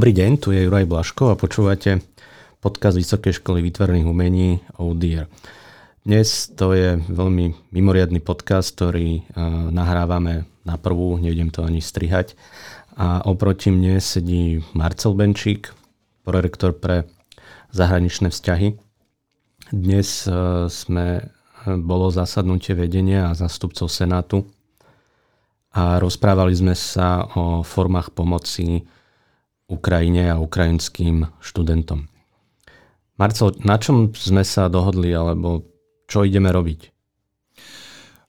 Dobrý deň, tu je Juraj Blaško a počúvate podcast Vysokej školy výtvarných umení ODIR. Dnes to je veľmi mimoriadný podcast, ktorý nahrávame na prvú, nevidím to ani strihať. A oproti mne sedí Marcel Benčík, prorektor pre zahraničné vzťahy. Dnes sme, bolo zasadnutie vedenia a zastupcov Senátu a rozprávali sme sa o formách pomoci Ukrajine a ukrajinským študentom. Marcel, na čom sme sa dohodli, alebo čo ideme robiť?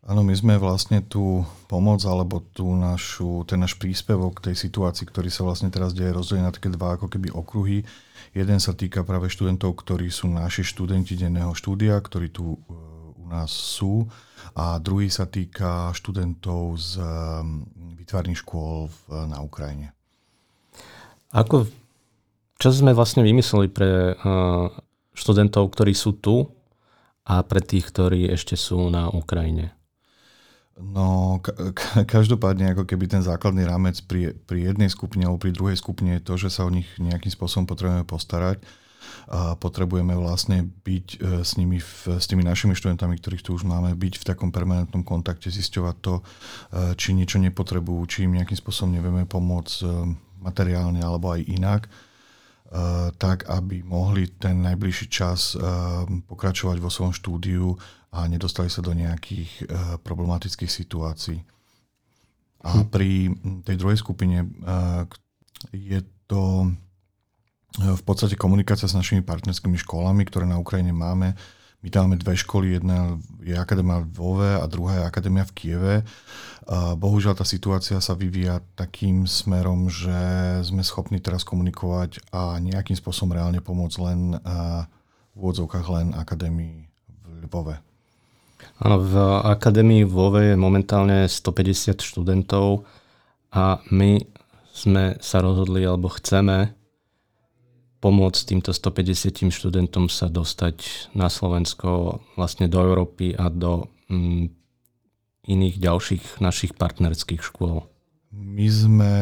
Áno, my sme vlastne tú pomoc alebo tú našu, ten náš príspevok k tej situácii, ktorý sa vlastne teraz deje, rozdelený na také dva ako keby okruhy. Jeden sa týka práve študentov, ktorí sú naši študenti denného štúdia, ktorí tu u nás sú. A druhý sa týka študentov z výtvarných škôl na Ukrajine. Ako, čo sme vlastne vymysleli pre študentov, ktorí sú tu a pre tých, ktorí ešte sú na Ukrajine? No, ka- každopádne ako keby ten základný rámec pri, pri jednej skupine alebo pri druhej skupine je to, že sa o nich nejakým spôsobom potrebujeme postarať a potrebujeme vlastne byť e, s nimi, v, s tými našimi študentami, ktorých tu už máme, byť v takom permanentnom kontakte, zisťovať to, e, či niečo nepotrebujú, či im nejakým spôsobom nevieme pomôcť materiálne alebo aj inak, tak aby mohli ten najbližší čas pokračovať vo svojom štúdiu a nedostali sa do nejakých problematických situácií. A hm. pri tej druhej skupine je to v podstate komunikácia s našimi partnerskými školami, ktoré na Ukrajine máme. My tam máme dve školy, jedna je Akadémia v Lvove a druhá je Akadémia v Kieve. Bohužiaľ tá situácia sa vyvíja takým smerom, že sme schopní teraz komunikovať a nejakým spôsobom reálne pomôcť len v úvodzovkách len Akadémii v Lvove. Áno, v Akadémii v Lvove je momentálne 150 študentov a my sme sa rozhodli, alebo chceme pomôcť týmto 150 študentom sa dostať na Slovensko, vlastne do Európy a do mm, iných ďalších našich partnerských škôl? My sme...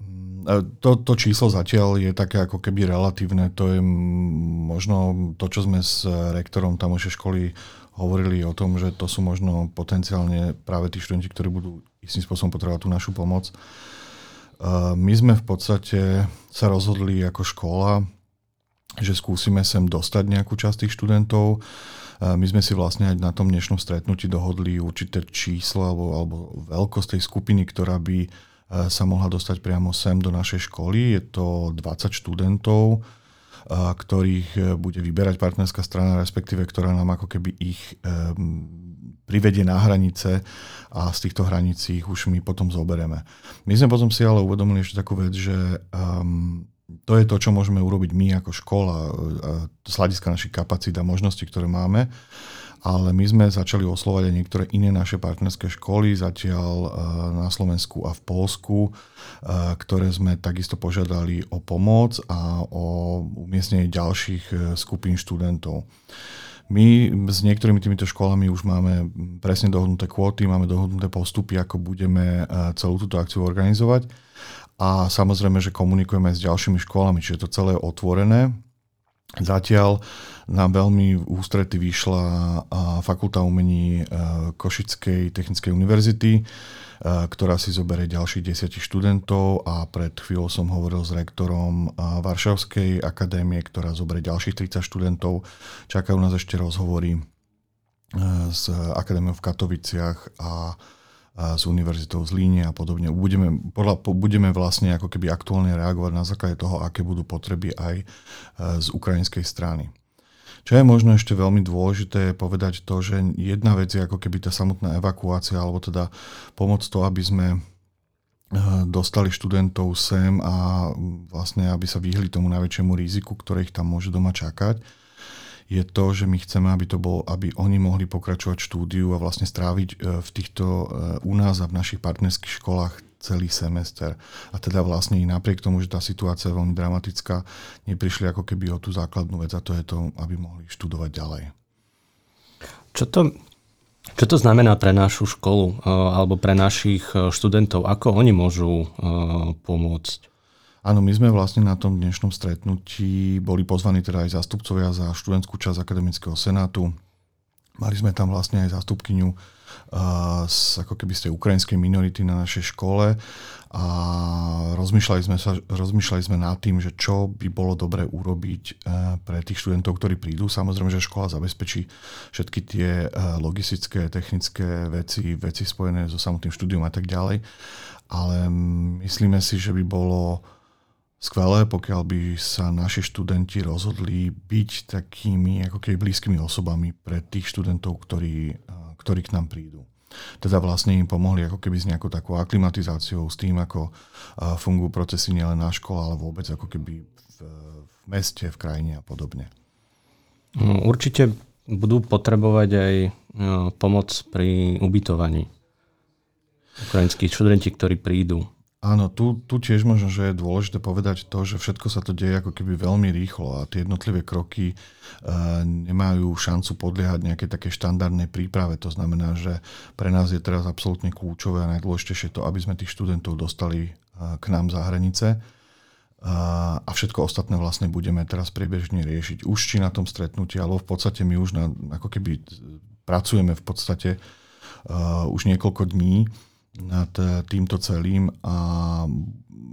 Mm, to, to číslo zatiaľ je také ako keby relatívne. To je možno to, čo sme s rektorom tamošej školy hovorili o tom, že to sú možno potenciálne práve tí študenti, ktorí budú istým spôsobom potrebovať tú našu pomoc. My sme v podstate sa rozhodli ako škola, že skúsime sem dostať nejakú časť tých študentov. My sme si vlastne aj na tom dnešnom stretnutí dohodli určité číslo alebo, alebo veľkosť tej skupiny, ktorá by e, sa mohla dostať priamo sem do našej školy. Je to 20 študentov, e, ktorých e, bude vyberať partnerská strana, respektíve ktorá nám ako keby ich privedie na hranice a z týchto hraníc ich už my potom zoberieme. My sme potom si ale uvedomili ešte takú vec, že um, to je to, čo môžeme urobiť my ako škola z hľadiska našich kapacít a možností, ktoré máme. Ale my sme začali oslovať aj niektoré iné naše partnerské školy, zatiaľ na Slovensku a v Polsku, ktoré sme takisto požiadali o pomoc a o umiestnenie ďalších e, skupín študentov. My s niektorými týmito školami už máme presne dohodnuté kvóty, máme dohodnuté postupy, ako budeme e, celú túto akciu organizovať. A samozrejme, že komunikujeme s ďalšími školami, čiže to celé je otvorené. Zatiaľ nám veľmi ústrety vyšla e, Fakulta umení e, Košickej technickej univerzity, Eh, ktorá si zoberie ďalších desiatich študentov a pred chvíľou som hovoril s rektorom eh, Varšavskej akadémie, ktorá zoberie ďalších 30 študentov. Čakajú nás ešte rozhovory s akadémiou v Katoviciach a s univerzitou z Líne a podobne. Budeme, podľa, budeme vlastne ako keby aktuálne reagovať na základe toho, aké budú potreby aj z ukrajinskej strany. Čo je možno ešte veľmi dôležité je povedať to, že jedna vec je ako keby tá samotná evakuácia, alebo teda pomoc to, aby sme eh, dostali študentov sem a vlastne, aby sa vyhli tomu najväčšiemu riziku, ktoré ich tam môže doma čakať, je to, že my chceme, aby to bol, aby oni mohli pokračovať štúdiu a vlastne stráviť eh, v týchto eh, u nás a v našich partnerských školách celý semester. A teda vlastne i napriek tomu, že tá situácia je veľmi dramatická, neprišli ako keby o tú základnú vec a to je to, aby mohli študovať ďalej. Čo to, čo to znamená pre našu školu eh, alebo pre našich študentov? Ako oni môžu pomôcť? Áno, my sme vlastne na tom dnešnom stretnutí boli pozvaní teda aj zástupcovia za študentskú časť Akademického senátu. Mali sme tam vlastne aj zástupkyňu z, ako keby z tej ukrajinskej minority na našej škole a rozmýšľali sme, sa, rozmýšľali sme nad tým, že čo by bolo dobre urobiť e, pre tých študentov, ktorí prídu. Samozrejme, že škola zabezpečí všetky tie e, logistické, technické veci, veci spojené so samotným štúdium a tak ďalej, ale myslíme si, že by bolo skvelé, pokiaľ by sa naši študenti rozhodli byť takými ako keby blízkymi osobami pre tých študentov, ktorí, ktorí k nám prídu. Teda vlastne im pomohli ako keby s nejakou takou aklimatizáciou, s tým, ako fungujú procesy nielen na škole, ale vôbec ako keby v, v meste, v krajine a podobne. No, určite budú potrebovať aj no, pomoc pri ubytovaní ukrajinských študenti, ktorí prídu. Áno, tu, tu tiež možno, že je dôležité povedať to, že všetko sa to deje ako keby veľmi rýchlo a tie jednotlivé kroky e, nemajú šancu podliehať nejaké také štandardnej príprave. To znamená, že pre nás je teraz absolútne kľúčové a najdôležitejšie to, aby sme tých študentov dostali e, k nám za hranice e, a všetko ostatné vlastne budeme teraz priebežne riešiť. Už či na tom stretnutí, alebo v podstate my už na, ako keby pracujeme v podstate uh, už niekoľko dní nad eh, týmto celým a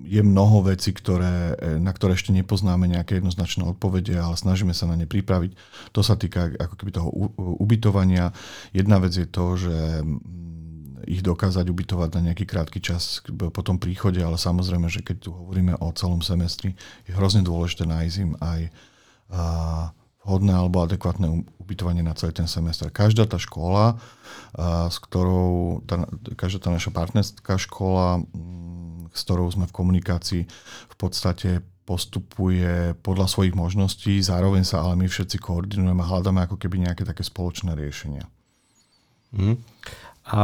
je mnoho vecí, ktoré, eh, na ktoré ešte nepoznáme nejaké jednoznačné odpovede, ale snažíme sa na ne pripraviť. To sa týka ako keby toho ubytovania. Jedna vec je to, že mm, ich dokázať ubytovať na nejaký krátky čas po tom príchode, ale samozrejme, že keď tu hovoríme o celom semestri, je hrozne dôležité nájsť im aj vhodné alebo adekvátne ubytovanie na celý ten semestr. Každá tá škola, s ktorou, tá, každá tá naša partnerská škola, mm, s ktorou sme v komunikácii, v podstate postupuje podľa svojich možností, zároveň sa ale my všetci koordinujeme a hľadáme ako keby nejaké také spoločné riešenia. Mm. A,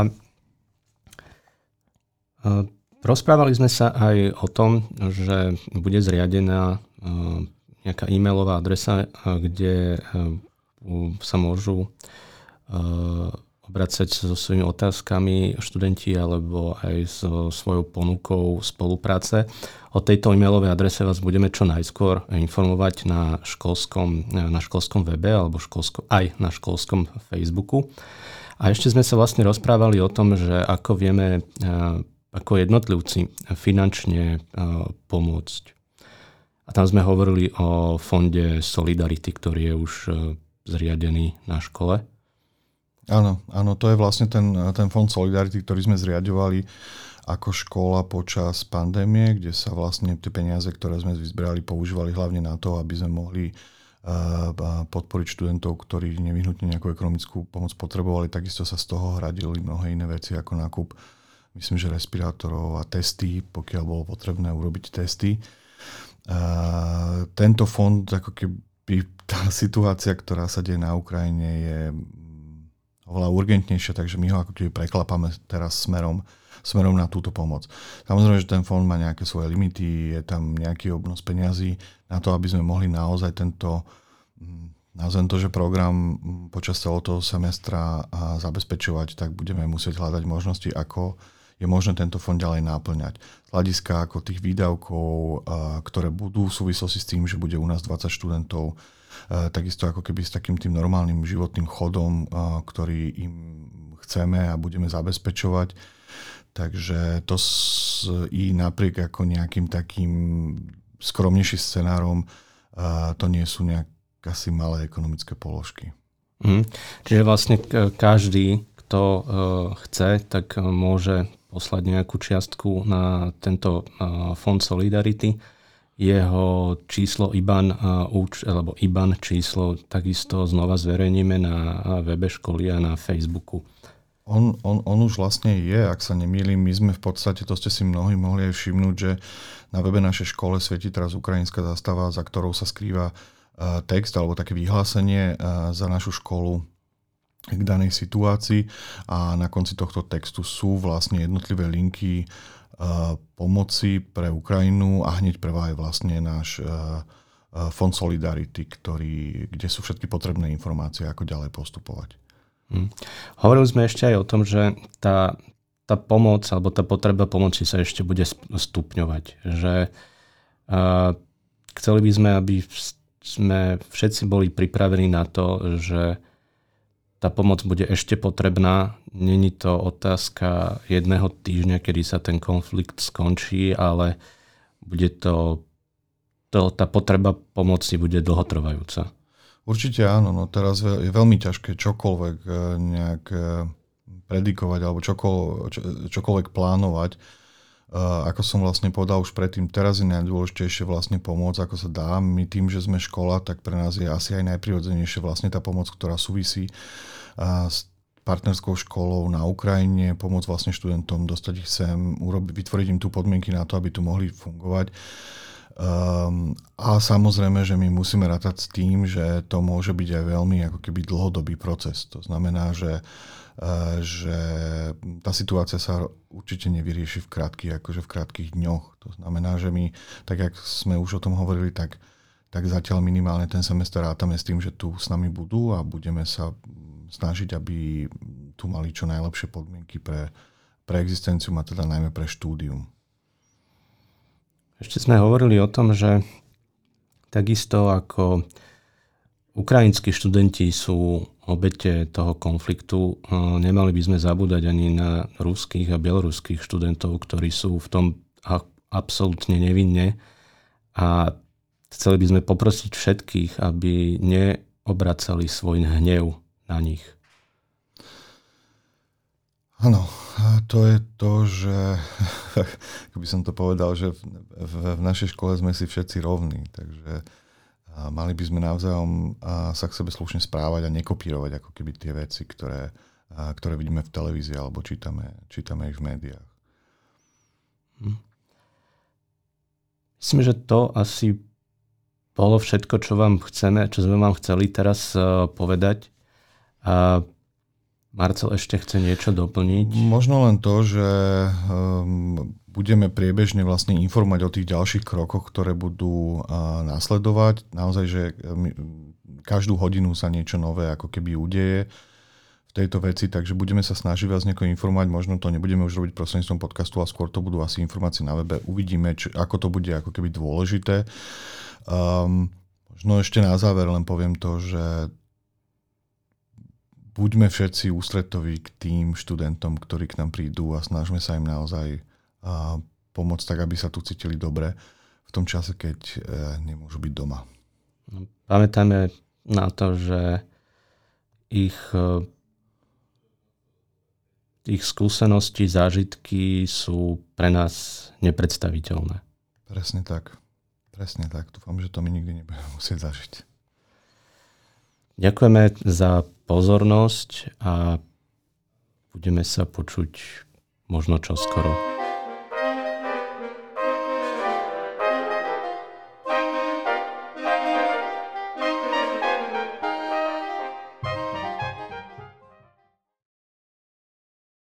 a rozprávali sme sa aj o tom, že bude zriadená nejaká e-mailová adresa, kde sa môžu obracať so svojimi otázkami študenti alebo aj so svojou ponukou spolupráce. O tejto e-mailovej adrese vás budeme čo najskôr informovať na školskom, na školskom webe alebo školsko, aj na školskom Facebooku. A ešte sme sa vlastne rozprávali o tom, že ako vieme ako jednotlivci finančne pomôcť a tam sme hovorili o fonde Solidarity, ktorý je už e, zriadený na škole. Áno, áno, to je vlastne ten, ten fond Solidarity, ktorý sme zriadovali ako škola počas pandémie, kde sa vlastne tie peniaze, ktoré sme vyzberali, používali hlavne na to, aby sme mohli e, podporiť študentov, ktorí nevyhnutne nejakú ekonomickú pomoc potrebovali. Takisto sa z toho hradili mnohé iné veci ako nákup, myslím, že respirátorov a testy, pokiaľ bolo potrebné urobiť testy tento fond, ako keby tá situácia, ktorá sa deje na Ukrajine, je mm, oveľa urgentnejšia, takže my ho ako keby preklapame teraz smerom, smerom na túto pomoc. Samozrejme, že ten fond má nejaké svoje limity, je tam nejaký obnos peňazí na to, aby sme mohli naozaj tento mm, nazvem to, že program mm, počas celého toho semestra zabezpečovať, tak budeme musieť hľadať možnosti, ako je možné tento fond ďalej náplňať. Z hľadiska ako tých výdavkov, ktoré budú v súvislosti s tým, že bude u nás 20 študentov, takisto ako keby s takým tým normálnym životným chodom, ktorý im chceme a budeme zabezpečovať. Takže to i napriek ako nejakým takým skromnejším scenárom, to nie sú nejak asi malé ekonomické položky. Mm. Čiže vlastne každý, kto chce, tak môže poslať nejakú čiastku na tento fond Solidarity. Jeho číslo IBAN, alebo IBAN číslo takisto znova zverejníme na webe školy a na Facebooku. On, on, on už vlastne je, ak sa nemýlim, my sme v podstate, to ste si mnohí mohli aj všimnúť, že na webe našej škole svieti teraz ukrajinská zastava, za ktorou sa skrýva text alebo také vyhlásenie za našu školu k danej situácii a na konci tohto textu sú vlastne jednotlivé linky uh, pomoci pre Ukrajinu a hneď prvá je vlastne náš uh, fond Solidarity, ktorý, kde sú všetky potrebné informácie, ako ďalej postupovať. Hmm. Hovorili sme ešte aj o tom, že tá, tá pomoc alebo tá potreba pomoci sa ešte bude stupňovať. Že A chceli by sme, aby sme všetci boli pripravení na to, že tá pomoc bude ešte potrebná. Není to otázka jedného týždňa, kedy sa ten konflikt skončí, ale bude to, to tá potreba pomoci bude dlhotrvajúca. Určite áno, no teraz je veľmi ťažké čokoľvek eh, nejak eh, predikovať alebo čokoľvek, čokoľvek plánovať. Uh, ako som vlastne povedal už predtým, teraz je najdôležitejšie vlastne pomôcť, ako sa dá. My tým, že sme škola, tak pre nás je asi aj najprirodzenejšie vlastne tá pomoc, ktorá súvisí uh, s partnerskou školou na Ukrajine, pomôcť vlastne študentom, dostať ich sem, urobiť, vytvoriť im tu podmienky na to, aby tu mohli fungovať. Um, a samozrejme, že my musíme rátať s tým, že to môže byť aj veľmi ako keby dlhodobý proces. To znamená, že uh, že tá situácia sa určite nevyrieši v krátkých, akože v krátkých dňoch. To znamená, že my, tak jak sme už o tom hovorili, tak, tak zatiaľ minimálne ten semestr rátame s tým, že tu s nami budú a budeme sa snažiť, aby tu mali čo najlepšie podmienky pre, pre existenciu a teda najmä pre štúdium. Ešte sme hovorili o tom, že takisto ako Ukrajinskí študenti sú obete toho konfliktu. Nemali by sme zabúdať ani na ruských a bieloruských študentov, ktorí sú v tom absolútne nevinne. A chceli by sme poprosiť všetkých, aby neobracali svoj hnev na nich. Áno, to je to, že, ako by som to povedal, že v, v našej škole sme si všetci rovní, takže a mali by sme navzájom sa k sebe slušne správať a nekopírovať ako keby tie veci, ktoré, ktoré vidíme v televízii alebo čítame, čítame ich v médiách. Hm. Myslím, že to asi bolo všetko, čo vám chceme, čo sme vám chceli teraz uh, povedať. A Marcel ešte chce niečo doplniť? Možno len to, že um, budeme priebežne vlastne informovať o tých ďalších krokoch, ktoré budú následovať. Naozaj, že každú hodinu sa niečo nové ako keby udeje v tejto veci, takže budeme sa snažiť vás nejako informovať. Možno to nebudeme už robiť prostredníctvom podcastu, a skôr to budú asi informácie na webe. Uvidíme, či, ako to bude ako keby dôležité. Um, možno ešte na záver len poviem to, že buďme všetci ústretoví k tým študentom, ktorí k nám prídu a snažme sa im naozaj a pomôcť tak, aby sa tu cítili dobre v tom čase, keď e, nemôžu byť doma. No, pamätajme na to, že ich, e, ich skúsenosti, zážitky sú pre nás nepredstaviteľné. Presne tak. Presne tak. Dúfam, že to my nikdy nebudeme musieť zažiť. Ďakujeme za pozornosť a budeme sa počuť možno čoskoro. skoro.